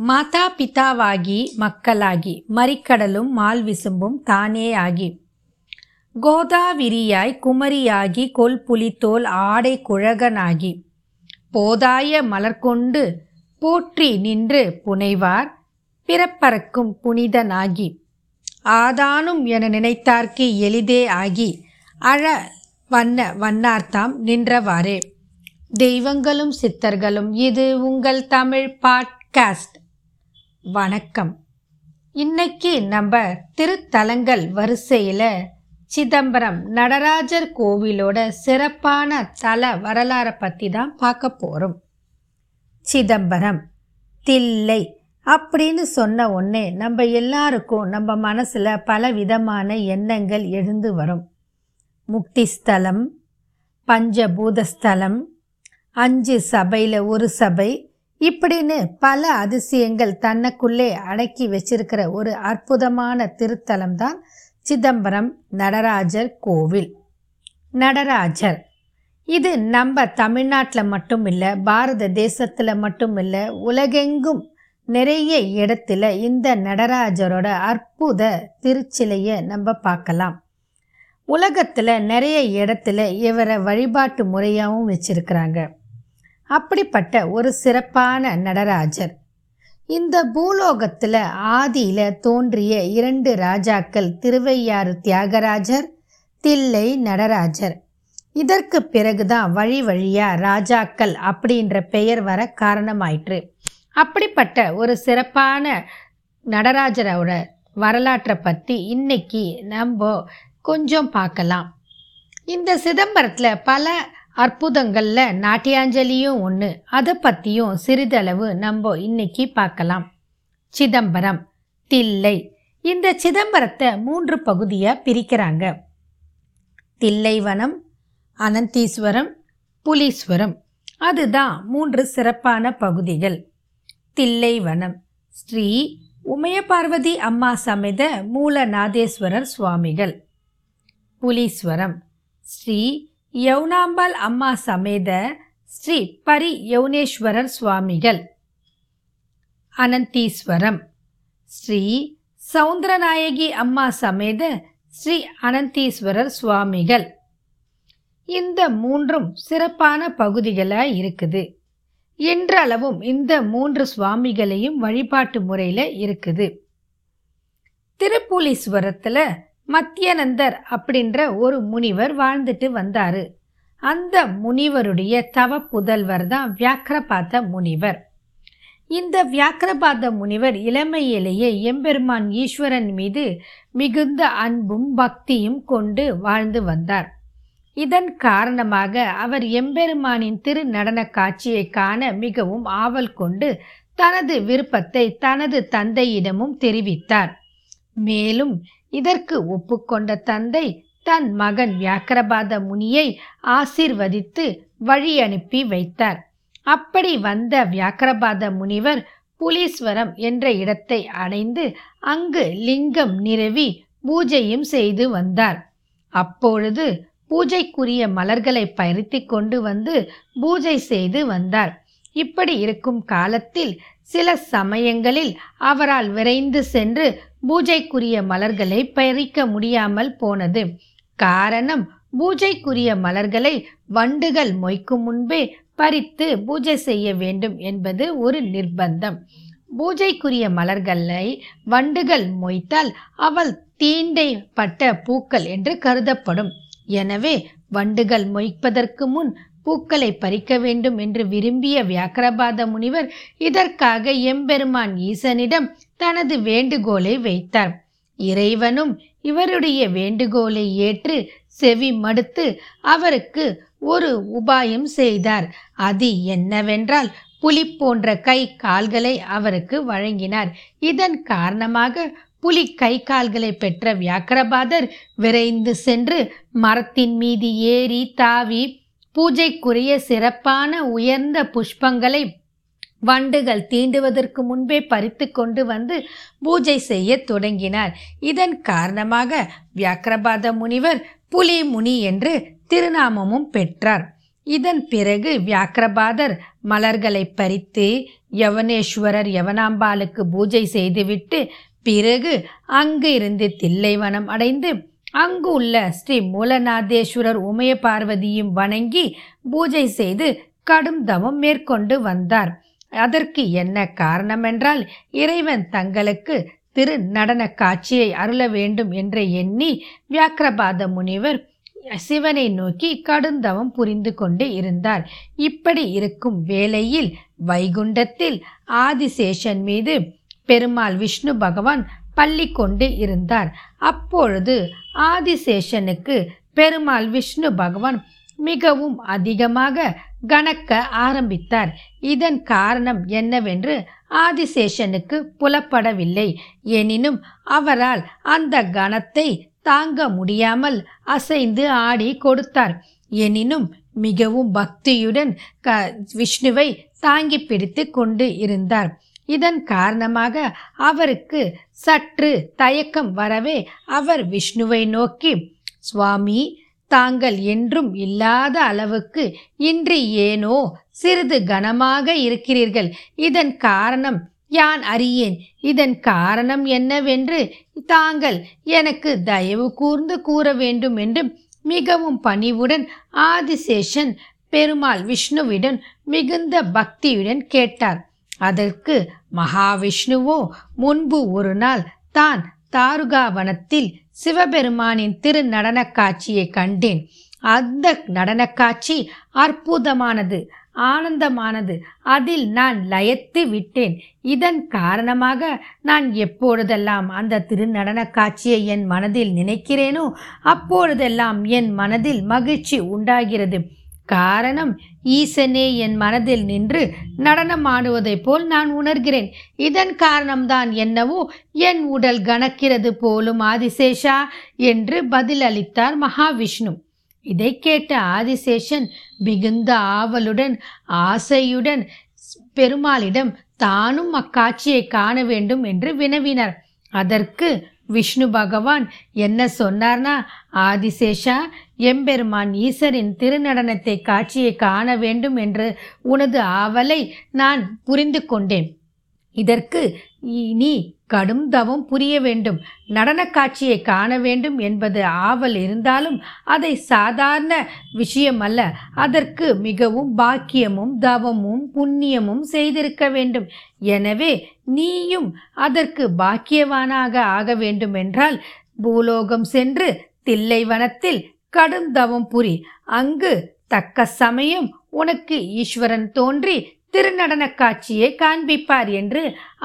மாதா பிதாவாகி மக்களாகி மறிக்கடலும் mall விசும்பும் தானே ஆகி. கோதாவிரியாய் குமரியாகி கொல் புலித்தோல் ஆடை குழகனாகி. போதாய மலர்கொண்டு போற்றி நின்று புனைவார் பிறப்பறக்கும் புனிதனாகி. ஆதானும் என நினைத்தார்க்கு எளிதே ஆகி அழ வண்ண வண்ணார்த்தாம் நின்றவாறே. தெய்வங்களும் சித்தர்களும் இது உங்கள் தமிழ் பாட்காஸ்ட். வணக்கம். இன்னைக்கு நம்ம திருத்தலங்கள் வரிசையில் சிதம்பரம் நடராஜர் கோவிலோட சிறப்பான தல வரலாறை பற்றி தான் பார்க்க போகிறோம் சிதம்பரம் தில்லை அப்படின்னு சொன்ன உடனே நம்ம எல்லாருக்கும் நம்ம மனசில் பல விதமான எண்ணங்கள் எழுந்து வரும். முக்திஸ்தலம் பஞ்சபூதஸ்தலம் அஞ்சு சபையில் ஒரு சபை இப்படின்னு பல அதிசயங்கள் தன்னுக்குள்ளே அடக்கி வச்சிருக்கிற ஒரு அற்புதமான திருத்தலம் தான் சிதம்பரம் நடராஜர் கோவில். நடராஜர். இது நம்ம தமிழ்நாட்டில் மட்டும் இல்லை பாரத தேசத்தில் மட்டும் இல்லை உலகெங்கும் நிறைய இடத்துல இந்த நடராஜரோட அற்புத திருச்சிலையை நம்ம பார்க்கலாம். உலகத்தில் நிறைய இடத்துல இவரை வழிபாட்டு முறையாகவும் வச்சுருக்கிறாங்க. அப்படிப்பட்ட ஒரு சிறப்பான நடராஜர். இந்த பூலோகத்தில் ஆதியில் தோன்றிய இரண்டு ராஜாக்கள் திருவையாறு தியாகராஜர் தில்லை நடராஜர். இதற்கு பிறகுதான் வழி வழியா ராஜாக்கள் அப்படின்ற பெயர் வர காரணமாயிற்று. அப்படிப்பட்ட ஒரு சிறப்பான நடராஜரோட வரலாற்றை பற்றி இன்னைக்கு நம்ம கொஞ்சம் பார்க்கலாம். இந்த சிதம்பரத்தில் பல அற்புதங்களில் நாட்டியாஞ்சலியும் ஒன்று அதை பற்றியும் சிறிதளவு நம்ம இன்னைக்கு பார்க்கலாம். சிதம்பரம் தில்லை. இந்த சிதம்பரத்தை மூன்று பகுதியாக பிரிக்கிறாங்க. தில்லைவனம் அனந்தீஸ்வரம் புலீஸ்வரம். அதுதான் மூன்று சிறப்பான பகுதிகள். தில்லைவனம் ஸ்ரீ உமையபார்வதி அம்மா சமேத மூலநாதேஸ்வரர் சுவாமிகள். புலீஸ்வரம் ஸ்ரீ யவுனாம்பாள் அம்மா சமேத ஸ்ரீ பரி யவுனேஸ்வரர் சுவாமிகள். அனந்தீஸ்வரம். ஸ்ரீ சவுந்தரநாயகி அம்மா சமேத ஸ்ரீ அனந்தீஸ்வரர் சுவாமிகள். இந்த மூன்றும் சிறப்பான பகுதிகளாக இருக்குது. என்றளவும் இந்த மூன்று சுவாமிகளையும் வழிபாட்டு முறையில் இருக்குது. திருப்புலீஸ்வரத்தில் மத்தியநந்தர் அப்படின்ற ஒரு முனிவர் வாழ்ந்துட்டு வந்தார். அந்த முனிவருடைய தவ புதல்வர் தான் வியாக்கிரபாத முனிவர். இந்த வியாக்கிரபாத முனிவர் இளமையிலேயே எம்பெருமான் ஈஸ்வரன் மீது மிகுந்த அன்பும் பக்தியும் கொண்டு வாழ்ந்து வந்தார். இதன் காரணமாக அவர் எம்பெருமானின் திரு நடன காட்சியை காண மிகவும் ஆவல் கொண்டு தனது விருப்பத்தை தனது தந்தையிடமும் தெரிவித்தார். மேலும் இதற்கு ஒப்புக்கொண்ட தந்தை தன் மகன் வியாக்கிரபாத முனியை ஆசிர்வதித்து வழி அனுப்பி வைத்தார். அப்படி வந்த வியாக்கிரபாத முனிவர் புலீஸ்வரம் என்ற இடத்தை அடைந்து அங்கு லிங்கம் நிறுவி பூஜையும் செய்து வந்தார். அப்பொழுது பூஜைக்குரிய மலர்களை பறித்து கொண்டு வந்து பூஜை செய்து வந்தார். இப்படி இருக்கும் காலத்தில் சில சமயங்களில் அவரால் விரைந்து சென்று பூஜைக்குரிய மலர்களை பறிக்க முடியாமல் போனது. காரணம் பூஜைக்குரிய மலர்களை வண்டுகள் மொய்க்கும் முன்பே பறித்து பூஜை செய்ய வேண்டும் என்பது ஒரு நிர்பந்தம். பூஜைக்குரிய மலர்களை வண்டுகள் மொய்த்தால் அவள் தீண்டை பட்ட பூக்கள் என்று கருதப்படும். எனவே வண்டுகள் மொய்ப்பதற்கு முன் பூக்களை பறிக்க வேண்டும் என்று விரும்பிய வியாக்கிரபாத முனிவர் இதற்காக எம்பெருமான் ஈசனிடம் தனது வேண்டுகோளை வைத்தார். இறைவனும் இவருடைய வேண்டுகோளை ஏற்று செவி மடுத்து அவருக்கு ஒரு உபாயம் செய்தார். அது என்னவென்றால் புலி போன்ற கை கால்களை அவருக்கு வழங்கினார். இதன் காரணமாக புலி கை கால்களை பெற்ற வியாக்கிரபாதர் விரைந்து சென்று மரத்தின் மீது ஏறி தாவி பூஜைக்குரிய சிறப்பான உயர்ந்த புஷ்பங்களை வண்டுகள் தீண்டுவதற்கு முன்பே பறித்து கொண்டு வந்து பூஜை செய்ய தொடங்கினார். இதன் காரணமாக வியாக்கிரபாத முனிவர் புலி முனி என்று திருநாமமும் பெற்றார். இதன் பிறகு வியாக்கிரபாதர் மலர்களை பறித்து யவனேஸ்வரர் யவனாம்பாளுக்கு பூஜை செய்துவிட்டு பிறகு அங்கு இருந்து தில்லைவனம் அடைந்து அங்கு உள்ள ஸ்ரீ மூலநாதேஸ்வரர் உமைய பார்வதியும் வணங்கி பூஜை செய்து கடும் தவம் மேற்கொண்டு வந்தார். அதற்கு என்ன காரணம் என்றால் இறைவன் தங்களுக்கு திரு நடன காட்சியை அருள வேண்டும் என்று எண்ணி வியாக்கிரபாத முனிவர் சிவனை நோக்கி கடுந்தவம் புரிந்து கொண்டு இருந்தார். இப்படி இருக்கும் வேளையில் வைகுண்டத்தில் ஆதிசேஷன் மீது பெருமாள் விஷ்ணு பகவான் பள்ளி கொண்டு இருந்தார். அப்பொழுது ஆதிசேஷனுக்கு பெருமாள் விஷ்ணு பகவான் மிகவும் அதிகமாக கணக்க ஆரம்பித்தார். இதன் காரணம் என்னவென்று ஆதிசேஷனுக்கு புலப்படவில்லை. எனினும் அவரால் அந்த கணத்தை தாங்க முடியாமல் அசைந்து ஆடி கொடுத்தார். எனினும் மிகவும் பக்தியுடன் க விஷ்ணுவை தாங்கி பிடித்து கொண்டு இருந்தார். இதன் காரணமாக அவருக்கு சற்று தயக்கம் வரவே அவர் விஷ்ணுவை நோக்கி சுவாமி தாங்கள் என்றும் இல்லாத அளவுக்கு இன்று ஏனோ சிறிது கனமாக இருக்கிறீர்கள். இதன் காரணம் யான் அறியேன்? இதன் காரணம் என்னவென்று தாங்கள் எனக்கு தயவு கூர்ந்து கூற வேண்டும் என்று மிகவும் பணிவுடன் ஆதிசேஷன் பெருமாள் விஷ்ணுவிடம் மிகுந்த பக்தியுடன் கேட்டார். அதற்கு மகாவிஷ்ணுவோ முன்பு ஒரு நாள் தான் தாருகாவனத்தில் சிவபெருமானின் திரு நடனக் காட்சியை கண்டேன். அந்த நடனக் காட்சி அற்புதமானது ஆனந்தமானது. அதில் நான் லயத்து விட்டேன். இதன் காரணமாக நான் எப்பொழுதெல்லாம் அந்த திருநடன காட்சியை என் மனதில் நினைக்கிறேனோ அப்பொழுதெல்லாம் என் மனதில் மகிழ்ச்சி உண்டாகிறது. காரணம் ஈசனே என் மனதில் நின்று நடனமாடுவதைப் போல் நான் உணர்கிறேன். இதன் காரணம்தான் என்னவோ என் உடல் கணக்கிறது போலும் ஆதிசேஷா என்று பதிலளித்தார் மகாவிஷ்ணு. இதை கேட்ட ஆதிசேஷன் மிகுந்த ஆவலுடன் ஆசையுடன் பெருமாளிடம் தானும் அக்காட்சியை காண வேண்டும் என்று வினவினார். அதற்கு விஷ்ணு பகவான் என்ன சொன்னார்னா ஆதிசேஷா எம்பெருமான் ஈசரின் திருநடனத்தை காட்சியை காண வேண்டும் என்று உனது ஆவலை நான் புரிந்து கொண்டேன். இதற்கு நீ கடும் தவம் புரிய வேண்டும். நடன காட்சியை காண வேண்டும் என்பது ஆவல் இருந்தாலும் அதை சாதாரண விஷயம் அல்ல அதற்கு மிகவும் பாக்கியமும் தவமும் புண்ணியமும் செய்திருக்க வேண்டும். எனவே நீயும் அதற்கு பாக்கியவானாக ஆக வேண்டுமென்றால் பூலோகம் சென்று தில்லைவனத்தில் கடும் தவம் புரி. அங்கு தக்க சமயம் உனக்கு ஈஸ்வரன் தோன்றி திருநடன காட்சியை காண்பிப்பார் என்று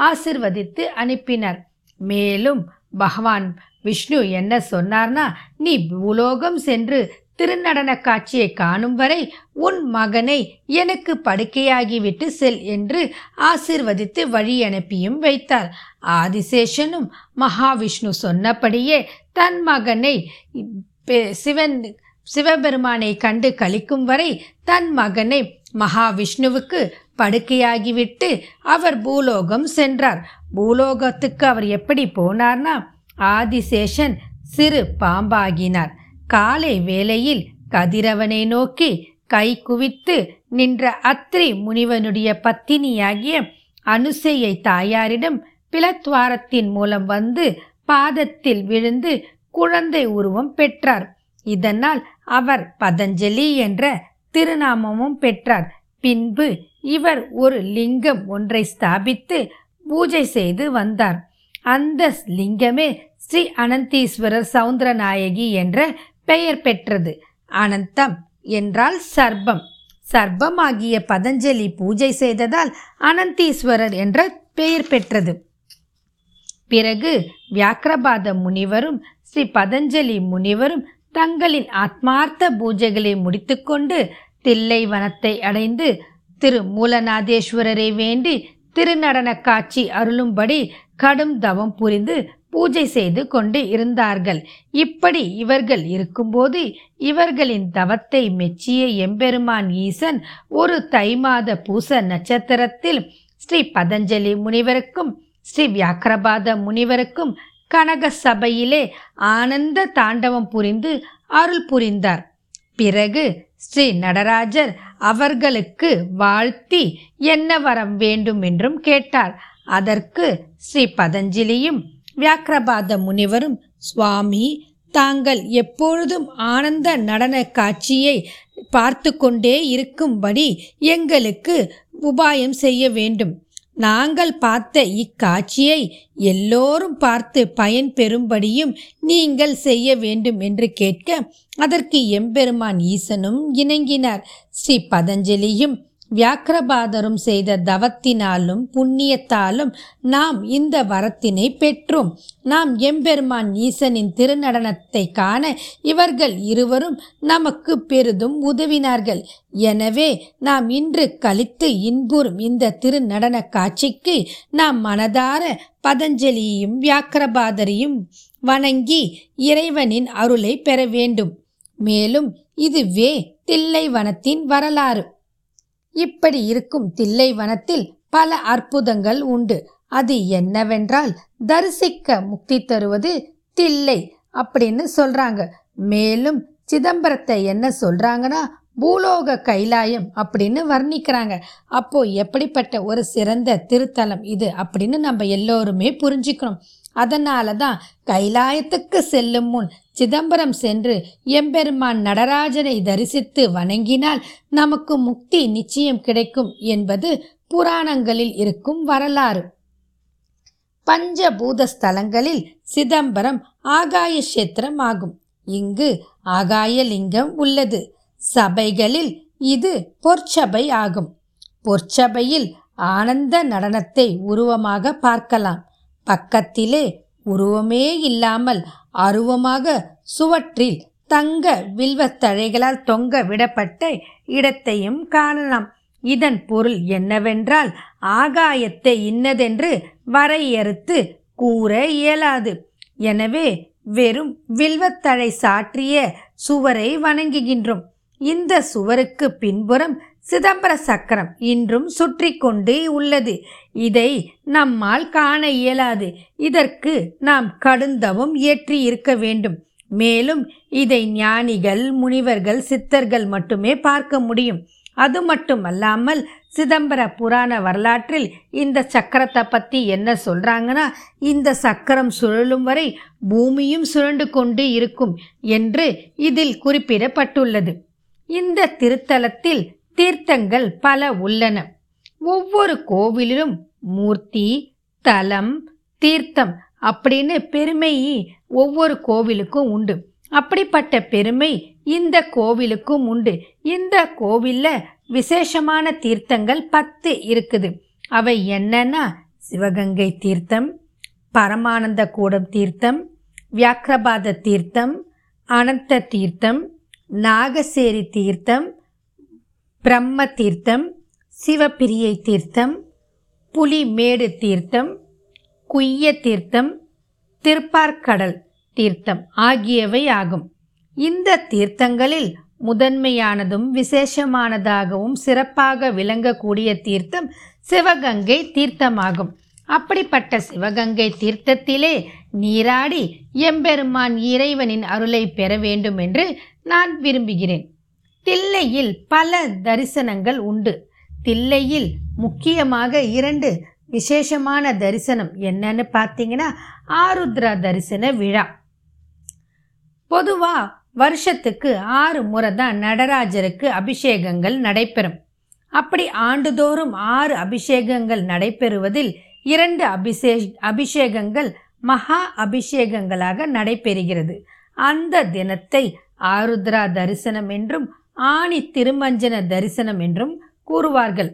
ஆசிர்வதித்து அனுப்பினார். மேலும் பகவான் விஷ்ணு என்ன சொன்னார்னா நீ பூலோகம் சென்று திருநடன காட்சியை காணும் வரை உன் மகனை எனக்கு படுக்கையாகிவிட்டு செல் என்று ஆசிர்வதித்து வழி அனுப்பியும் வைத்தார். ஆதிசேஷனும் மகாவிஷ்ணு சொன்னபடியே தன் மகனை சிவன் சிவபெருமானை கண்டு கழிக்கும் வரை தன் மகனை மகாவிஷ்ணுவுக்கு படுக்கையாகிவிட்டு அவர் பூலோகம் சென்றார். பூலோகத்துக்கு அவர் எப்படி போனார்னா ஆதிசேஷன் சிறு பாம்பாகினார். காலை வேளையில் கதிரவனை நோக்கி கை குவித்து நின்ற அத்ரி முனிவனுடைய பத்தினியாகிய அனுசையை தாயாரிடம் பிளத்வாரத்தின் மூலம் வந்து பாதத்தில் விழுந்து குழந்தை உருவம் பெற்றார். இதனால் அவர் பதஞ்சலி என்ற திருநாமமும் பெற்றார். பின்பு இவர் ஒரு லிங்கம் ஒன்றை ஸ்தாபித்து பூஜை செய்து வந்தார். அந்த லிங்கமே ஸ்ரீ அனந்தீஸ்வரர் சவுந்தரநாயகி என்ற பெயர் பெற்றது. அனந்தம் என்றால் சர்பம். சர்பமாகிய பதஞ்சலி பூஜை செய்ததால் அனந்தீஸ்வரர் என்ற பெயர் பெற்றது. பிறகு வியாக்கிரபாத முனிவரும் ஸ்ரீ பதஞ்சலி முனிவரும் தங்களின் ஆத்மார்த்த பூஜைகளை முடித்துக்கொண்டு தில்லை வனத்தை அடைந்து திரு மூலநாதேஸ்வரரை வேண்டி திருநடன காட்சி அருளும்படி கடும் தவம் புரிந்து பூஜை செய்து கொண்டு இருந்தார்கள். இப்படி இவர்கள் இருக்கும்போது இவர்களின் தவத்தை மெச்சிய எம்பெருமான் ஈசன் ஒரு தை மாத பூச நட்சத்திரத்தில் ஸ்ரீ பதஞ்சலி முனிவருக்கும் ஸ்ரீ வியாக்கிரபாத முனிவருக்கும் கனக சபையிலே ஆனந்த தாண்டவம் புரிந்து அருள் புரிந்தார். பிறகு ஸ்ரீ நடராஜர் அவர்களுக்கு வாழ்த்தி என்ன வரம் வேண்டும் என்றும் கேட்டார். அதற்கு ஸ்ரீ பதஞ்சலியும் வியாக்கிரபாத முனிவரும் சுவாமி தாங்கள் எப்பொழுதும் ஆனந்த நடன காட்சியை பார்த்து கொண்டே இருக்கும்படி எங்களுக்கு உபாயம் செய்ய வேண்டும். நாங்கள் பார்த்த இக்காட்சியை எல்லோரும் பார்த்து பயன் பெறும்படியும் நீங்கள் செய்ய வேண்டும் என்று கேட்க அதற்கு எம்பெருமான் ஈசனும் இணங்கினார். ஸ்ரீ பதஞ்சலியும் வியாக்கிரபாதரும் செய்த தவத்தினாலும் புண்ணியத்தாலும் நாம் இந்த வரத்தினை பெற்றோம். நாம் எம்பெருமான் ஈசனின் திருநடனத்தை காண இவர்கள் இருவரும் நமக்கு பெரிதும் உதவினார்கள். எனவே நாம் இன்று கழித்து இன்புறும் இந்த திருநடன காட்சிக்கு நாம் மனதார பதஞ்சலியையும் வியாக்கிரபாதரையும் வணங்கி இறைவனின் அருளை பெற வேண்டும். மேலும் இதுவே தில்லைவனத்தின் வரலாறு. இப்படி இருக்கும் தில்லை வனத்தில் பல அற்புதங்கள் உண்டு. அது என்னவென்றால் தரிசிக்க முக்தி தருவது தில்லை அப்படின்னு சொல்றாங்க. மேலும் சிதம்பரத்தை என்ன சொல்றாங்கன்னா பூலோக கைலாயம் அப்படின்னு வர்ணிக்கிறாங்க. அப்போ எப்படிப்பட்ட ஒரு சிறந்த திருத்தலம் இது அப்படின்னு நம்ம எல்லோருமே புரிஞ்சுக்கணும். அதனால தான் கைலாயத்துக்கு செல்லும் முன் சிதம்பரம் சென்று எம்பெருமான் நடராஜனை தரிசித்து வணங்கினால் நமக்கு முக்தி நிச்சயம் கிடைக்கும் என்பது புராணங்களில் இருக்கும் வரலாறு. பஞ்சபூத ஸ்தலங்களில் சிதம்பரம் ஆகாய கஷேத்திரம் ஆகும். இங்கு ஆகாயலிங்கம் உள்ளது. சபைகளில் இது பொற்சபை ஆகும். பொற்சபையில் ஆனந்த நடனத்தை உருவமாக பார்க்கலாம். பக்கத்திலே உருவமே இல்லாமல் அருவமாக சுவற்றில் தங்க வில்வத்தழைகளால் தொங்க விடப்பட்ட இடத்தையும் காணலாம். இதன் பொருள் என்னவென்றால் ஆகாயத்தை இன்னதென்று வரையறுத்து கூற இயலாது. எனவே வெறும் வில்வத்தழை சாற்றிய சுவரை வணங்குகின்றோம். இந்த சுவருக்கு பின்புறம் சிதம்பர சக்கரம் இன்றும் சுற்றி கொண்டே உள்ளது. இதை நம்மால் காண இயலாது. இதற்கு நாம் கடுந்தவும் ஏற்றி இருக்க வேண்டும். மேலும் இதை ஞானிகள் முனிவர்கள் சித்தர்கள் மட்டுமே பார்க்க முடியும். அது மட்டுமல்லாமல் சிதம்பர புராண வரலாற்றில் இந்த சக்கரத்தை பற்றி என்ன சொல்கிறாங்கன்னா இந்த சக்கரம் சுழலும் வரை பூமியும் சுழண்டு கொண்டு இருக்கும் என்று இதில் குறிப்பிடப்பட்டுள்ளது. இந்த திருத்தலத்தில் தீர்த்தங்கள் பல உள்ளன. ஒவ்வொரு கோவிலிலும் மூர்த்தி தலம் தீர்த்தம் அப்படின்னு பெருமை ஒவ்வொரு கோவிலுக்கும் உண்டு. அப்படிப்பட்ட பெருமை இந்த கோவிலுக்கும் உண்டு. இந்த கோவிலில் விசேஷமான தீர்த்தங்கள் பத்து இருக்குது. அவை என்னன்னா சிவகங்கை தீர்த்தம் பரமானந்த கூடம் தீர்த்தம் வியாக்கிரபாத தீர்த்தம் அனந்த தீர்த்தம் நாகசேரி தீர்த்தம் பிரம்ம தீர்த்தம் சிவப்பிரியை தீர்த்தம் புலிமேடு தீர்த்தம் குய்ய தீர்த்தம் திருப்பார்கடல் தீர்த்தம் ஆகியவை ஆகும். இந்த தீர்த்தங்களில் முதன்மையானதும் விசேஷமானதாகவும் சிறப்பாக விளங்கக்கூடிய தீர்த்தம் சிவகங்கை தீர்த்தமாகும். அப்படிப்பட்ட சிவகங்கை தீர்த்தத்திலே நீராடி எம்பெருமான் இறைவனின் அருளை பெற வேண்டும் என்று நான் விரும்புகிறேன். தில்லையில் பல தரிசனங்கள் உண்டு. தில்லையில் முக்கியமாக இரண்டு விசேஷமான தரிசனம் என்னன்னு பார்த்தீங்கன்னா ஆருத்ரா தரிசன விழா. பொதுவாக வருஷத்துக்கு ஆறு முறை தான் நடராஜருக்கு அபிஷேகங்கள் நடைபெறும். அப்படி ஆண்டுதோறும் ஆறு அபிஷேகங்கள் நடைபெறுவதில் இரண்டு அபிஷே அபிஷேகங்கள் மகா அபிஷேகங்களாக நடைபெறுகிறது. அந்த தினத்தை ஆருத்ரா தரிசனம் என்றும் ஆணி திருமஞ்சன தரிசனம் என்றும் கூறுவார்கள்.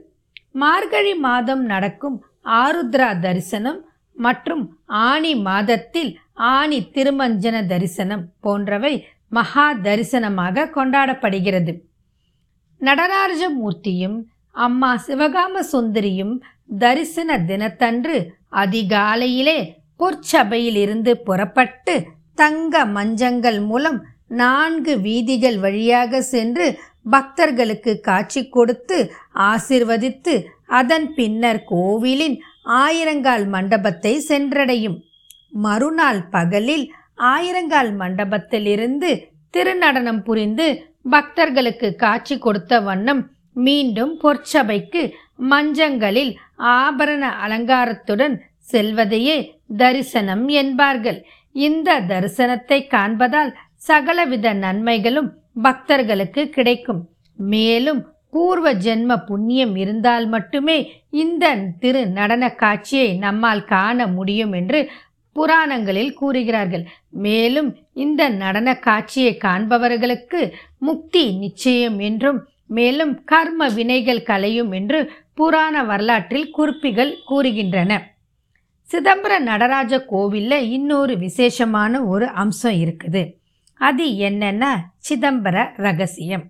மார்கழி மாதம் நடக்கும் ஆருத்ரா தரிசனம் மற்றும் ஆணி மாதத்தில் ஆணி திருமஞ்சன தரிசனம் போன்றவை மகா தரிசனமாக கொண்டாடப்படுகிறது. நடராஜமூர்த்தியும் அம்மா சிவகாம சுந்தரியும் தரிசன தினத்தன்று அதிகாலையிலே பொற்சபையிலிருந்து புறப்பட்டு தங்க மஞ்சங்கள் மூலம் நான்கு வீதிகள் வழியாக சென்று பக்தர்களுக்கு காட்சி கொடுத்து ஆசிர்வதித்து அதன் பின்னர் கோவிலின் ஆயிரங்கால் மண்டபத்தை சென்றடையும். மறுநாள் பகலில் ஆயிரங்கால் மண்டபத்திலிருந்து திருநடனம் புரிந்து பக்தர்களுக்கு காட்சி கொடுத்த வண்ணம் மீண்டும் பொற்சபைக்கு மஞ்சங்களில் ஆபரண அலங்காரத்துடன் செல்வதையே தரிசனம் என்பார்கள். இந்த தரிசனத்தை காண்பதால் சகலவித நன்மைகளும் பக்தர்களுக்கு கிடைக்கும். மேலும் பூர்வ ஜென்ம புண்ணியம் இருந்தால் மட்டுமே இந்த திரு நடன காட்சியை நம்மால் காண முடியும் என்று புராணங்களில் கூறுகிறார்கள். மேலும் இந்த நடன காட்சியை காண்பவர்களுக்கு முக்தி நிச்சயம் என்றும் மேலும் கர்ம வினைகள் கலையும் என்று புராண வரலாற்றில் குறிப்பிகள் கூறுகின்றன. சிதம்பர நடராஜ கோவிலில் இன்னொரு விசேஷமான ஒரு அம்சம் இருக்குது. அது என்னன்னா சிதம்பர ரகசியம்.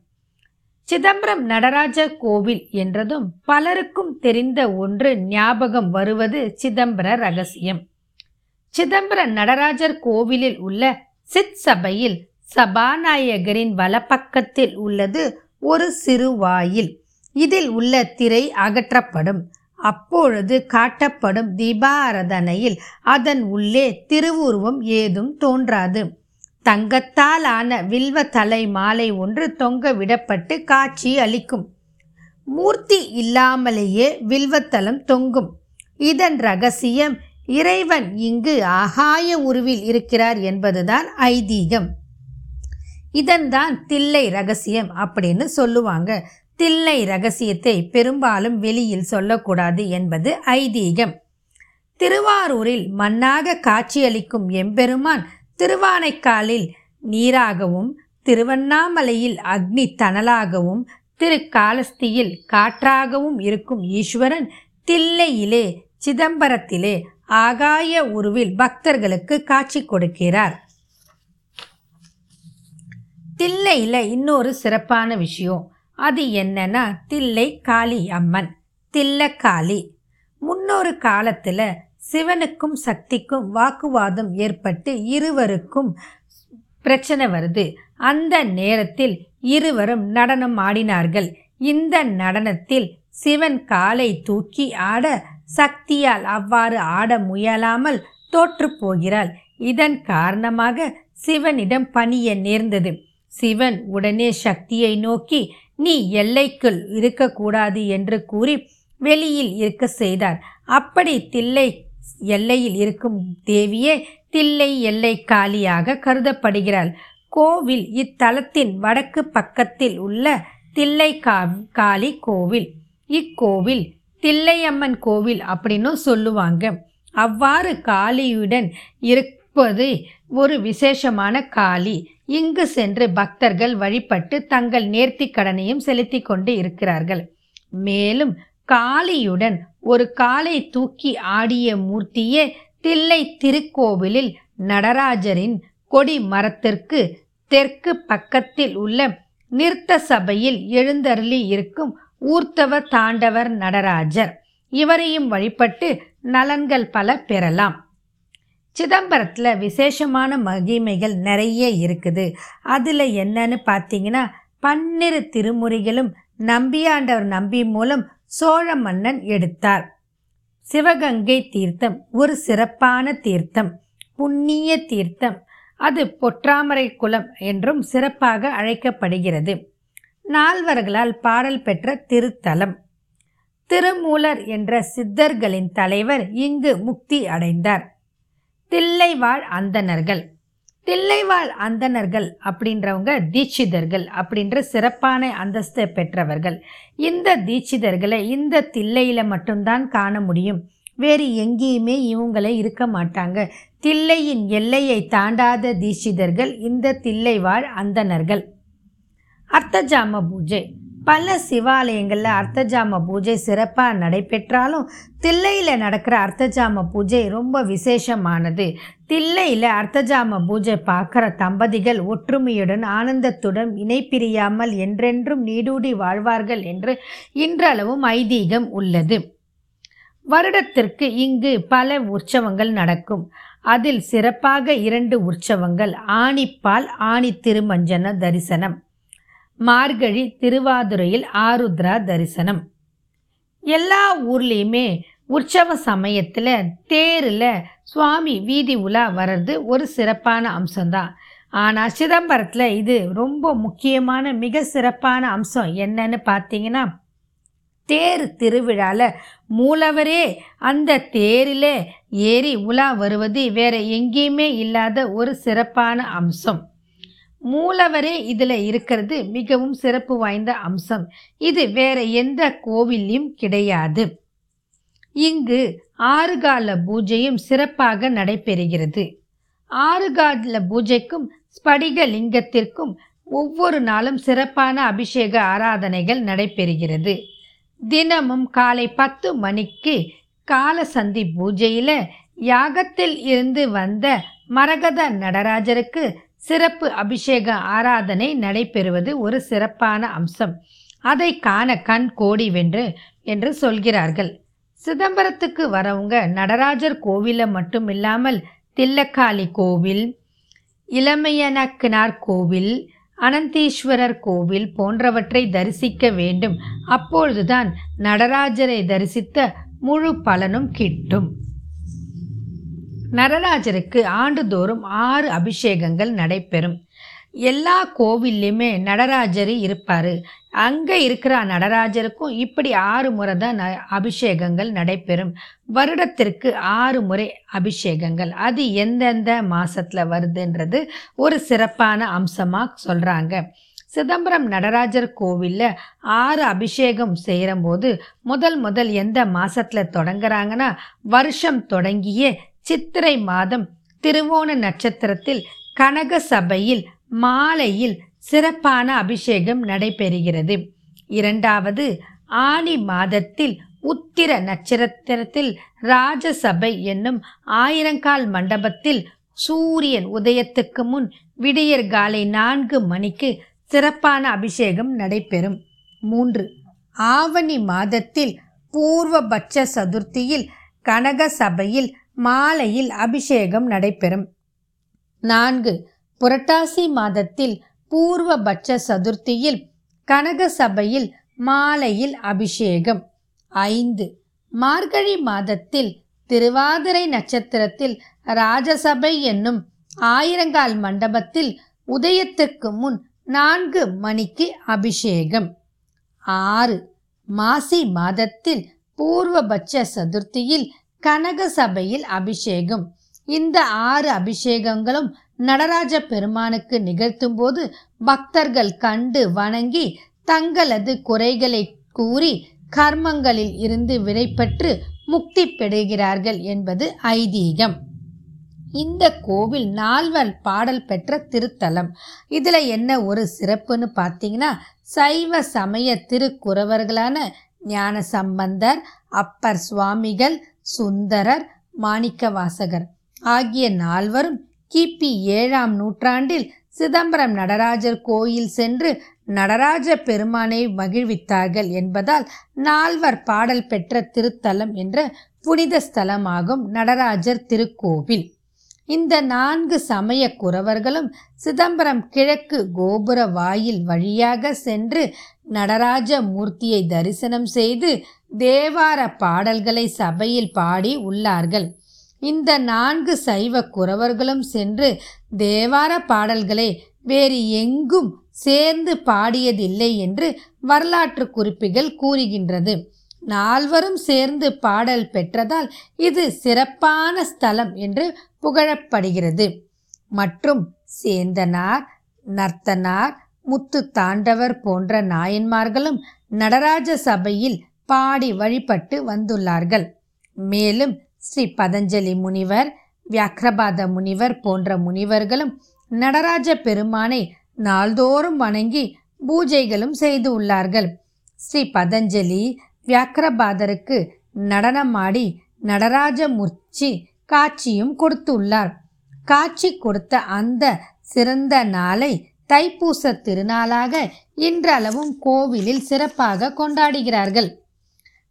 சிதம்பரம் நடராஜ கோவில் என்றதும் பலருக்கும் தெரிந்த ஒன்று ஞாபகம் வருவது சிதம்பர ரகசியம். சிதம்பர நடராஜர் கோவிலில் உள்ள சித் சபையில் சபாநாயகரின் வலப்பக்கத்தில் உள்ளது ஒரு சிறு வாயில் இதில் உள்ள திரை அகற்றப்படும். அப்பொழுது காட்டப்படும் தீபாரதனையில் அதன் உள்ளே திருவுருவம் ஏதும் தோன்றாது. தங்கத்தால் ஆன வில்வ தலை மாலை ஒன்று தொங்க விடப்பட்டு காட்சி அளிக்கும். மூர்த்தி இல்லாமலேயே வில்வத்தலம் தொங்கும். இதன் ரகசியம் இறைவன் இங்கு ஆகாய உருவில் இருக்கிறார் என்பதுதான் ஐதீகம். இதன்தான் தில்லை ரகசியம் அப்படின்னு சொல்லுவாங்க. தில்லை ரகசியத்தை பெரும்பாலும் வெளியில் சொல்லக்கூடாது என்பது ஐதீகம். திருவாரூரில் மண்ணாக காட்சியளிக்கும் எம்பெருமான் திருவானைக்காலில் நீராகவும் திருவண்ணாமலையில் அக்னி தணலாகவும் திருக்காலஸ்தியில் காற்றாகவும் இருக்கும் ஈஸ்வரன் தில்லையிலே சிதம்பரத்திலே ஆகாய உருவில் பக்தர்களுக்கு காட்சி கொடுக்கிறார். தில்லையில் இன்னொரு சிறப்பான விஷயம். அது என்னன்னா தில்லை காளி அம்மன் தில்லக்காளி. முன்னொரு காலத்தில் சிவனுக்கும் சக்திக்கும் வாக்குவாதம் ஏற்பட்டு இருவருக்கும் பிரச்சனை வருது. அந்த நேரத்தில் இருவரும் நடனம் ஆடினார்கள். இந்த நடனத்தில் சிவன் காலை தூக்கி ஆட சக்தியால் அவ்வாறு ஆட முயலாமல் தோற்று போகிறாள். இதன் காரணமாக சிவனிடம் பணிய நேர்ந்தது. சிவன் உடனே சக்தியை நோக்கி நீ எல்லைக்குள் இருக்கக்கூடாது என்று கூறி வெளியில் இருக்க செய்தார். அப்படி தில்லை எல்லையில் இருக்கும் தேவியே தில்லை எல்லை காலியாக கருதப்படுகிறாள். கோவில் இத்தலத்தின் வடக்கு பக்கத்தில் உள்ள தில்லை கா காளி கோவில். இக்கோவில் தில்லையம்மன் கோவில் அப்படின்னும் சொல்லுவாங்க. அவ்வாறு காளியுடன் இருப்பது ஒரு விசேஷமான காளி. இங்கு சென்று பக்தர்கள் வழிபட்டு தங்கள் நேர்த்தி கடனையும் செலுத்தி கொண்டு இருக்கிறார்கள். மேலும் காளியுடன் ஒரு காலை தூக்கி ஆடிய மூர்த்தியே தில்லை திருக்கோவிலில் நடராஜரின் கொடி மரத்திற்கு தெற்கு பக்கத்தில் உள்ள நிறுத்த சபையில் எழுந்தருளி இருக்கும் ஊர்த்தவ தாண்டவர் நடராஜர். இவரையும் வழிபட்டு நலன்கள் பல பெறலாம். சிதம்பரத்தில் விசேஷமான மகிமைகள் நிறைய இருக்குது. அதில் என்னன்னு பார்த்தீங்கன்னா பன்னிரு திருமுறைகளும் நம்பியாண்டவர் நம்பி மூலம் சோழ மன்னன் எடுத்தார். சிவகங்கை தீர்த்தம் ஒரு சிறப்பான தீர்த்தம் புண்ணிய தீர்த்தம். அது பொற்றாமரை குளம் என்றும் சிறப்பாக அழைக்கப்படுகிறது. நால்வர்களால் பாடல் பெற்ற திருத்தலம். திருமூலர் என்ற சித்தர்களின் தலைவர் இங்கு முக்தி அடைந்தார். தில்லைவாழ் அந்தணர்கள். தில்லைவாழ் அந்தணர்கள் அப்படின்றவங்க தீட்சிதர்கள் அப்படின்ற சிறப்பான அந்தஸ்தை பெற்றவர்கள். இந்த தீட்சிதர்களை இந்த தில்லையில் மட்டும்தான் காண முடியும். வேறு எங்கேயுமே இவங்களை இருக்க மாட்டாங்க. தில்லையின் எல்லையை தாண்டாத தீட்சிதர்கள் இந்த தில்லைவாழ் அந்தணர்கள். அர்த்தஜாம பூஜை. பல சிவாலயங்களில் அர்த்தஜாம பூஜை சிறப்பாக நடைபெற்றாலும் தில்லையில் நடக்கிற அர்த்தஜாம பூஜை ரொம்ப விசேஷமானது. தில்லையில் அர்த்தஜாம பூஜை பார்க்குற தம்பதிகள் ஒற்றுமையுடன் ஆனந்தத்துடன் இணைப்பிரியாமல் என்றென்றும் நீடூடி வாழ்வார்கள் என்று இன்றளவும் ஐதீகம் உள்ளது. வருடத்திற்கு இங்கு பல உற்சவங்கள் நடக்கும். அதில் சிறப்பாக இரண்டு உற்சவங்கள் ஆணிப்பால் ஆணி திருமஞ்சன தரிசனம். மார்கழி திருவாதுரையில் ஆருத்ரா தரிசனம். எல்லா ஊர்லேயுமே உற்சவ சமயத்தில் தேரில் சுவாமி வீதி உலா வர்றது ஒரு சிறப்பான அம்சம்தான். ஆனால் சிதம்பரத்தில் இது ரொம்ப முக்கியமான மிக சிறப்பான அம்சம் என்னன்னு பார்த்தீங்கன்னா தேர் திருவிழாவில் மூலவரே அந்த தேரில் ஏறி உலா வருவது வேற எங்கேயுமே இல்லாத ஒரு சிறப்பான அம்சம். மூலவரே இதில் இருக்கிறது மிகவும் சிறப்பு வாய்ந்த அம்சம். இது வேற எந்த கோவிலையும் கிடையாது. இங்கு ஆறுகால பூஜையும் சிறப்பாக நடைபெறுகிறது. ஆறுகால பூஜைக்கும் ஸ்படிக லிங்கத்திற்கும் ஒவ்வொரு நாளும் சிறப்பான அபிஷேக ஆராதனைகள் நடைபெறுகிறது. தினமும் காலை பத்து மணிக்கு காலசந்தி பூஜையில் யாகத்தில் இருந்து வந்த மரகத நடராஜருக்கு சிறப்பு அபிஷேக ஆராதனை நடைபெறுவது ஒரு சிறப்பான அம்சம். அதை காண கண் கோடி வென்று என்று சொல்கிறார்கள். சிதம்பரத்துக்கு வரவங்க நடராஜர் கோவிலை மட்டும் இல்லாமல் தில்லக்காளி கோவில் இளமையனக்கினார் கோவில் அனந்தீஸ்வரர் கோவில் போன்றவற்றை தரிசிக்க வேண்டும். அப்பொழுதுதான் நடராஜரை தரிசித்த முழு பலனும் கிட்டும். நடராஜருக்கு ஆண்டுதோறும் ஆறு அபிஷேகங்கள் நடைபெறும். எல்லா கோவில்லையுமே நடராஜர் இருப்பார். அங்கே இருக்கிற நடராஜருக்கும் இப்படி ஆறு முறை தான் ந அபிஷேகங்கள் நடைபெறும். வருடத்திற்கு ஆறு முறை அபிஷேகங்கள். அது எந்தெந்த மாதத்தில் வருதுன்றது ஒரு சிறப்பான அம்சமாக சொல்கிறாங்க சிதம்பரம் நடராஜர் கோவிலில் ஆறு அபிஷேகம் செய்கிறம்போது முதல் முதல் எந்த மாதத்தில் தொடங்குறாங்கன்னா வருஷம் தொடங்கியே சித்திரை மாதம் திருவோண நட்சத்திரத்தில் கனக சபையில் மாலையில் சிறப்பான அபிஷேகம் நடைபெறுகிறது. இரண்டாவது ஆனி மாதத்தில் உத்திர நட்சத்திரத்தில் ராஜசபை என்னும் ஆயிரங்கால் மண்டபத்தில் சூரியன் உதயத்துக்கு முன் விடியற் காலை நான்கு மணிக்கு சிறப்பான அபிஷேகம் நடைபெறும். மூன்று ஆவணி மாதத்தில் பூர்வபட்ச சதுர்த்தியில் கனக சபையில் மாலையில் அபிஷேகம் நடைபெறும். நான்கு புரட்டாசி மாதத்தில் பூர்வபட்ச சதுர்த்தியில் கனக சபையில் மாலையில் அபிஷேகம். ஐந்து மார்கழி மாதத்தில் திருவாதிரை நட்சத்திரத்தில் ராஜசபை என்னும் ஆயிரங்கால் மண்டபத்தில் உதயத்திற்கு முன் நான்கு மணிக்கு அபிஷேகம். ஆறு மாசி மாதத்தில் பூர்வபட்ச சதுர்த்தியில் கனக சபையில் அபிஷேகம். இந்த ஆறு அபிஷேகங்களும் நடராஜ பெருமானுக்கு நிகழ்த்தும் போது பக்தர்கள் கண்டு வணங்கி தங்களது குறைகளை கூறி கர்மங்களில் இருந்து விடைபெற்று முக்தி பெறுகிறார்கள் என்பது ஐதீகம். இந்த கோவில் நால்வர் பாடல் பெற்ற திருத்தலம். இதில் என்ன ஒரு சிறப்புன்னு பார்த்தீங்கன்னா சைவ சமய திருக்குறவர்களான ஞான சம்பந்தர் அப்பர் சுவாமிகள் சுந்தரர் மாணிக்கவாசகர். ஆகிய நால்வரும் கிபி ஏழாம் நூற்றாண்டில் சிதம்பரம் நடராஜர் கோயில் சென்று நடராஜ பெருமானை மகிழ்வித்தார்கள் என்பதால் நால்வர் பாடல் பெற்ற திருத்தலம் என்ற புனித ஸ்தலமாகும் நடராஜர் திருக்கோவில். இந்த நான்கு சமய குறவர்களும் சிதம்பரம் கிழக்கு கோபுர வாயில் வழியாக சென்று நடராஜ மூர்த்தியை தரிசனம் செய்து தேவார பாடல்களை சபையில் பாடி உள்ளார்கள். இந்த நான்கு சைவ குறவர்களும் சென்று தேவார பாடல்களை வேறு எங்கும் சேர்ந்து பாடியதில்லை என்று வரலாற்று குறிப்புகள் கூறுகின்றது. நால்வரும் சேர்ந்து பாடல் பெற்றதால் இது சிறப்பான ஸ்தலம் என்று புகழப்படுகிறது. மற்றும் சேந்தனார் நர்த்தனார் முத்து தாண்டவர் போன்ற நாயன்மார்களும் நடராஜ சபையில் பாடி வழிபட்டு வந்துள்ளார்கள். மேலும் ஸ்ரீ பதஞ்சலி முனிவர் வியாக்கிரபாத முனிவர் போன்ற முனிவர்களும் நடராஜ பெருமானை நாள்தோறும் வணங்கி பூஜைகளும் செய்து உள்ளார்கள். ஸ்ரீ பதஞ்சலி வியாக்கிரபாதருக்கு நடனமாடி நடராஜ முர்ச்சி காட்சியும் கொடுத்துள்ளார். காட்சி கொடுத்த அந்த சிறந்த நாளை தைப்பூச திருநாளாக இன்றளவும் கோவிலில் சிறப்பாக கொண்டாடுகிறார்கள்.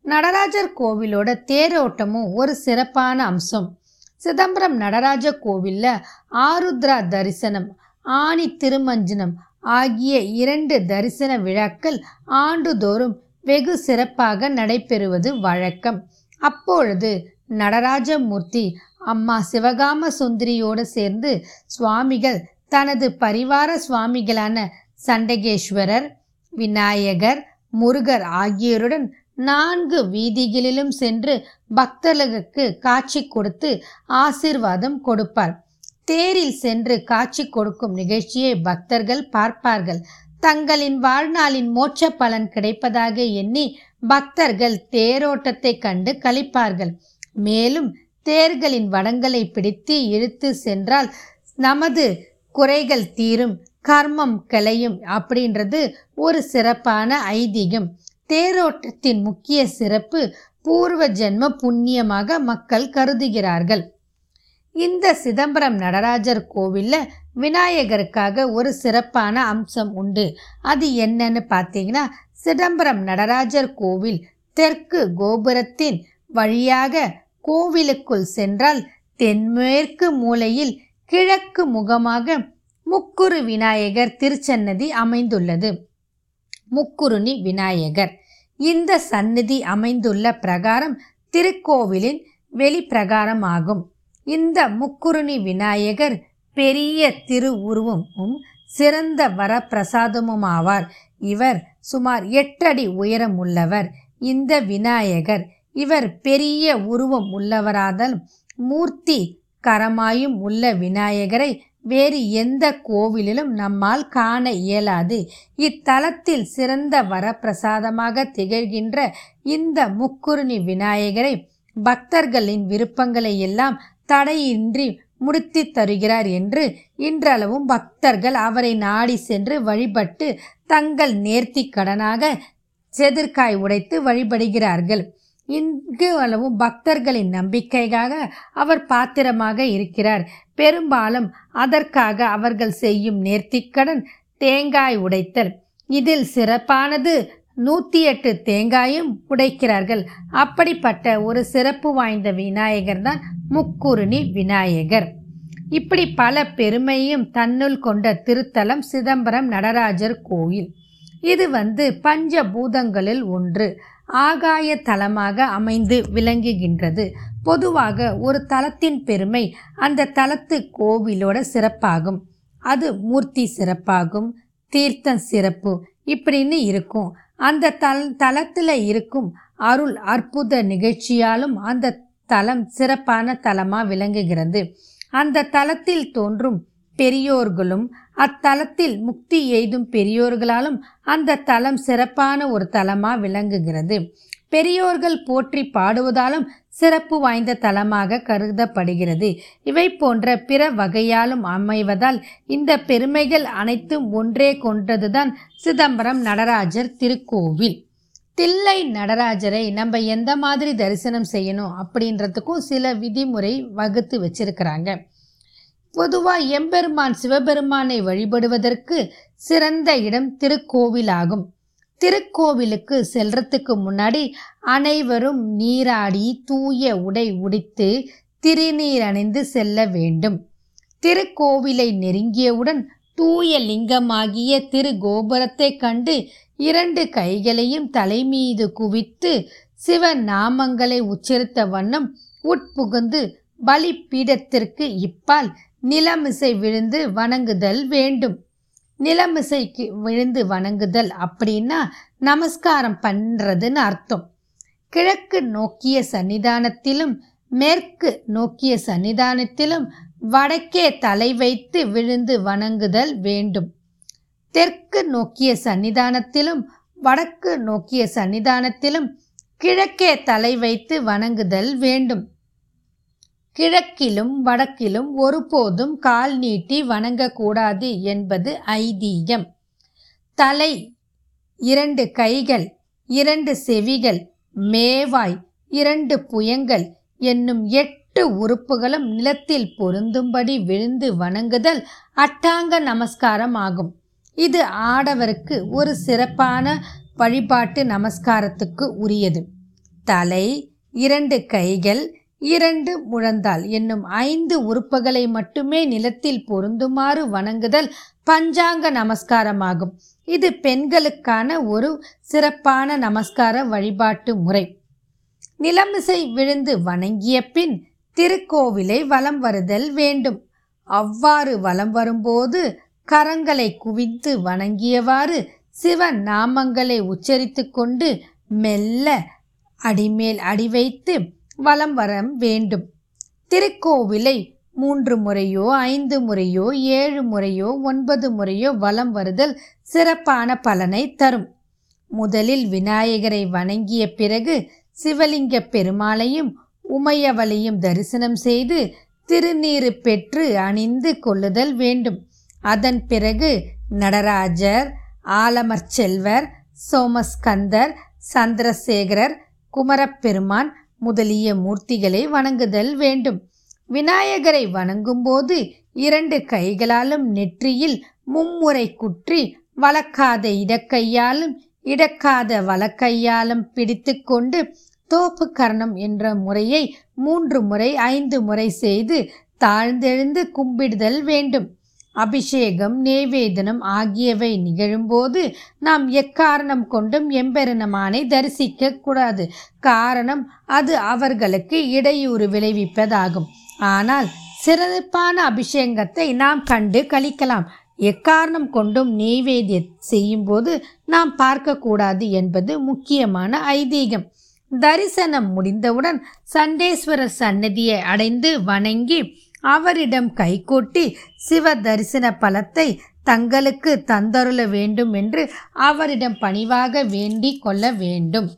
நடராஜர் கோவிலோட தேரோட்டமும் ஒரு சிறப்பான அம்சம். சிதம்பரம் நடராஜ கோவிலில் ஆருத்ரா தரிசனம் ஆணி திருமஞ்சனம் ஆகிய இரண்டு தரிசன விழாக்கள் ஆண்டுதோறும் வெகு சிறப்பாக நடைபெறுவது வழக்கம். அப்பொழுது நடராஜமூர்த்தி அம்மா சிவகாம சுந்தரியோடு சேர்ந்து சுவாமிகள் தனது பரிவார சுவாமிகளான சண்டகேஸ்வரர் விநாயகர் முருகர் ஆகியோருடன் நான்கு வீதிகளிலும் சென்று பக்தர்களுக்கு காட்சி கொடுத்து ஆசிர்வாதம் கொடுப்பார். தேரில் சென்று காட்சி கொடுக்கும் நிகழ்ச்சியை பக்தர்கள் பார்ப்பார்கள். தங்களின் வாழ்நாளின் மோட்ச பலன் கிடைப்பதாக எண்ணி பக்தர்கள் தேரோட்டத்தை கண்டு கழிப்பார்கள் மேலும் தேர்களின் வடங்களை பிடித்து இழுத்து சென்றால் நமது குறைகள் தீரும் கர்மம் கலையும் அப்படின்றது ஒரு சிறப்பான ஐதீகம். தேரோட்டத்தின் முக்கிய சிறப்பு பூர்வ ஜென்ம புண்ணியமாக மக்கள் கருதுகிறார்கள். இந்த சிதம்பரம் நடராஜர் கோவிலில் விநாயகருக்காக ஒரு சிறப்பான அம்சம் உண்டு. அது என்னன்னு பார்த்தீங்கன்னா சிதம்பரம் நடராஜர் கோவில் தெற்கு கோபுரத்தின் வழியாக கோவிலுக்குள் சென்றால் தென்மேற்கு மூலையில் கிழக்கு முகமாக முக்குரு விநாயகர் திருச்சன்னதி அமைந்துள்ளது. முக்குருணி விநாயகர். இந்த சந்நிதி அமைந்துள்ள பிரகாரம் திருக்கோவிலின் வெளிப்பிரகாரம் ஆகும் இந்த முக்குருணி விநாயகர் பெரிய திரு உருவமும் சிறந்த வரப்பிரசாதமும் ஆவார். இவர் சுமார் எட்டடி உயரம் உள்ளவர். இந்த விநாயகர் இவர் பெரிய உருவம் உள்ளவராதல் மூர்த்தி கரமாயும் உள்ள விநாயகரை வேறு எந்த கோவிலிலும் நம்மால் காண இயலாது. இத்தலத்தில் சிறந்த வரப்பிரசாதமாக திகழ்கின்ற இந்த முக்குருணி விநாயகரை பக்தர்களின் விருப்பங்களை எல்லாம் தடையின்றி முடித்து தருகிறார் என்று இன்றளவும் பக்தர்கள் அவரை நாடி சென்று வழிபட்டு தங்கள் நேர்த்தி கடனாக செதிர்காய் உடைத்து வழிபடுகிறார்கள். இங்கு அளவும் பக்தர்களின் நம்பிக்கைக்காக அவர் பாத்திரமாக இருக்கிறார். பெரும்பாலும் அதற்காக அவர்கள் செய்யும் நேர்த்திக்கடன் தேங்காய் உடைத்தல். இதில் சிறப்பானது நூற்றி எட்டு தேங்காயும் உடைக்கிறார்கள். அப்படிப்பட்ட ஒரு சிறப்பு வாய்ந்த விநாயகர் தான் முக்குருணி விநாயகர். இப்படி பல பெருமையும் தன்னுள் கொண்ட திருத்தலம் சிதம்பரம் நடராஜர் கோயில். இது வந்து பஞ்சபூதங்களில் ஒன்று. ஆகாய தலமாக அமைந்து விளங்குகின்றது. பொதுவாக ஒரு தலத்தின் பெருமை அந்த தலத்து கோவிலோட சிறப்பாகும். அது மூர்த்தி சிறப்பாகும் தீர்த்தம் சிறப்பு இப்படின்னு இருக்கும். அந்த தல் தலத்தில் இருக்கும் அருள் அற்புத நிகழ்ச்சியாலும் அந்த தலம் சிறப்பான தலமாக விளங்குகிறது. அந்த தலத்தில் தோன்றும் பெரியோர்களும் அத்தலத்தில் முக்தி எய்தும் பெரியோர்களாலும் அந்த தலம் சிறப்பான ஒரு தலமாக விளங்குகிறது. பெரியோர்கள் போற்றி பாடுவதாலும் சிறப்பு வாய்ந்த தலமாக கருதப்படுகிறது. இவை போன்ற பிற வகையாலும் அமைவதால் இந்த பெருமைகள் அனைத்தும் ஒன்றே கொண்டதுதான் சிதம்பரம் நடராஜர் திருக்கோவில். தில்லை நடராஜரை நம்ம எந்த மாதிரி தரிசனம் செய்யணும் அப்படின்றதுக்கும் சில விதிமுறை வகுத்து வச்சிருக்கிறாங்க. பொதுவாக எம்பெருமான் சிவபெருமானை வழிபடுவதற்கு சிறந்த இடம் திருக்கோவிலாகும். திருக்கோவிலுக்கு செல்றதுக்கு முன்னாடி அனைவரும் நீராடி தூய உடை உடித்து திருநீர் அணிந்து செல்ல வேண்டும். திருக்கோவிலை நெருங்கியவுடன் தூய லிங்கமாகிய திரு கோபுரத்தை கண்டு இரண்டு கைகளையும் தலைமீது குவித்து சிவ நாமங்களை உச்சரித்த வண்ணம் உட்புகுந்து பலிப்பீடத்திற்கு இப்பால் நிலமிசை விழுந்து வணங்குதல் வேண்டும். நிலமிசைக்கு விழுந்து வணங்குதல் அப்படின்னா நமஸ்காரம் பண்ணுறதுன்னு அர்த்தம். கிழக்கு நோக்கிய சன்னிதானத்திலும் மேற்கு நோக்கிய சன்னிதானத்திலும் வடக்கே தலை வைத்து விழுந்து வணங்குதல் வேண்டும். தெற்கு நோக்கிய சன்னிதானத்திலும் வடக்கு நோக்கிய சன்னிதானத்திலும் கிழக்கே தலை வைத்து வணங்குதல் வேண்டும். கிழக்கிலும் வடக்கிலும் ஒருபோதும் கால் நீட்டி வணங்கக்கூடாது என்பது ஐதீகம். தலை இரண்டு கைகள் இரண்டு செவிகள் மேவாய் இரண்டு புயங்கள் என்னும் எட்டு உறுப்புகளும் நிலத்தில் பொருந்தும்படி விழுந்து வணங்குதல் அட்டாங்க நமஸ்காரம் ஆகும். இது ஆடவருக்கு ஒரு சிறப்பான வழிபாட்டு நமஸ்காரத்துக்கு உரியது. தலை இரண்டு கைகள் இரண்டு முழந்தாள் என்னும் ஐந்து உறுப்புகளை மட்டுமே நிலத்தில் பொருந்துமாறு வணங்குதல் பஞ்சாங்க நமஸ்காரமாகும். இது பெண்களுக்கான ஒரு சிறப்பான நமஸ்கார வழிபாட்டு முறை. நிலமிசை விழுந்து வணங்கிய பின் திருக்கோவிலை வலம் வருதல் வேண்டும். அவ்வாறு வலம் வரும்போது கரங்களை குவித்து வணங்கியவாறு சிவன் நாமங்களை உச்சரித்து கொண்டு மெல்ல அடிமேல் அடி வைத்து வலம் வர வேண்டும். திருக்கோவிலை மூன்று முறையோ ஐந்து முறையோ ஏழு முறையோ ஒன்பது முறையோ வலம் வருதல் சிறப்பான பலனை தரும். முதலில் விநாயகரை வணங்கிய பிறகு சிவலிங்க பெருமாளையும் உமையவளையும் தரிசனம் செய்து திருநீறு பெற்று அணிந்து கொள்ளுதல் வேண்டும். அதன் பிறகு நடராஜர் ஆலமர் செல்வர் சோமஸ்கந்தர் சந்திரசேகரர் குமரப்பெருமான் முதலிய மூர்த்திகளை வணங்குதல் வேண்டும். விநாயகரை வணங்கும்போது இரண்டு கைகளாலும் நெற்றியில் மும்முறை குற்றி வளக்காத இடக்கையாலும் இடக்காத வலக்கையாலும் பிடித்து கொண்டு தோப்பு கரணம் என்ற முறையை மூன்று முறை ஐந்து முறை செய்து தாழ்ந்தெழுந்து கும்பிடுதல் வேண்டும். அபிஷேகம் நேவேதனம் ஆகியவை நிகழும்போது நாம் எக்காரணம் கொண்டும் எம்பெருமானை தரிசிக்க கூடாது. காரணம் அது அவர்களுக்கு இடையூறு விளைவிப்பதாகும். ஆனால் சிறப்பான அபிஷேகத்தை நாம் கண்டு கழிக்கலாம். எக்காரணம் கொண்டும் நெய்வேத்திய செய்யும்போது நாம் பார்க்கக்கூடாது என்பது முக்கியமான ஐதீகம். தரிசனம் முடிந்தவுடன் சண்டேஸ்வரர் சன்னதியை அடைந்து வணங்கி அவரிடம் கைகூட்டி சிவ தரிசன பலத்தை தங்களுக்கு தந்தருள வேண்டும் என்று அவரிடம் பணிவாக வேண்டிக் கொள்ள வேண்டும்.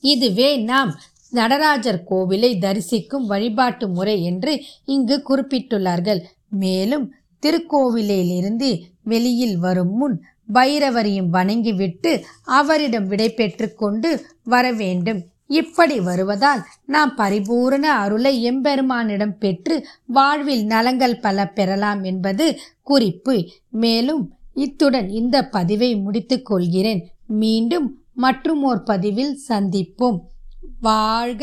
இதுவே நாம் நடராஜர் கோவிலை தரிசிக்கும் வழிபாட்டு முறை என்று இங்கு குறிப்பிட்டுள்ளார்கள். மேலும் திருக்கோவிலிலிருந்து வெளியில் வரும் முன் பைரவரையும் வணங்கிவிட்டு அவரிடம் விடை பெற்று கொண்டு வர வேண்டும். இப்படி வருவதால் நாம் பரிபூரண அருளை எம்பெருமானிடம் பெற்று வாழ்வில் நலங்கள் பல பெறலாம் என்பது குறிப்பு. மேலும் இத்துடன் இந்த பதிவை முடித்துக் கொள்கிறேன். மீண்டும் மற்றும் ஓர் பதிவில் சந்திப்போம். வாழ்க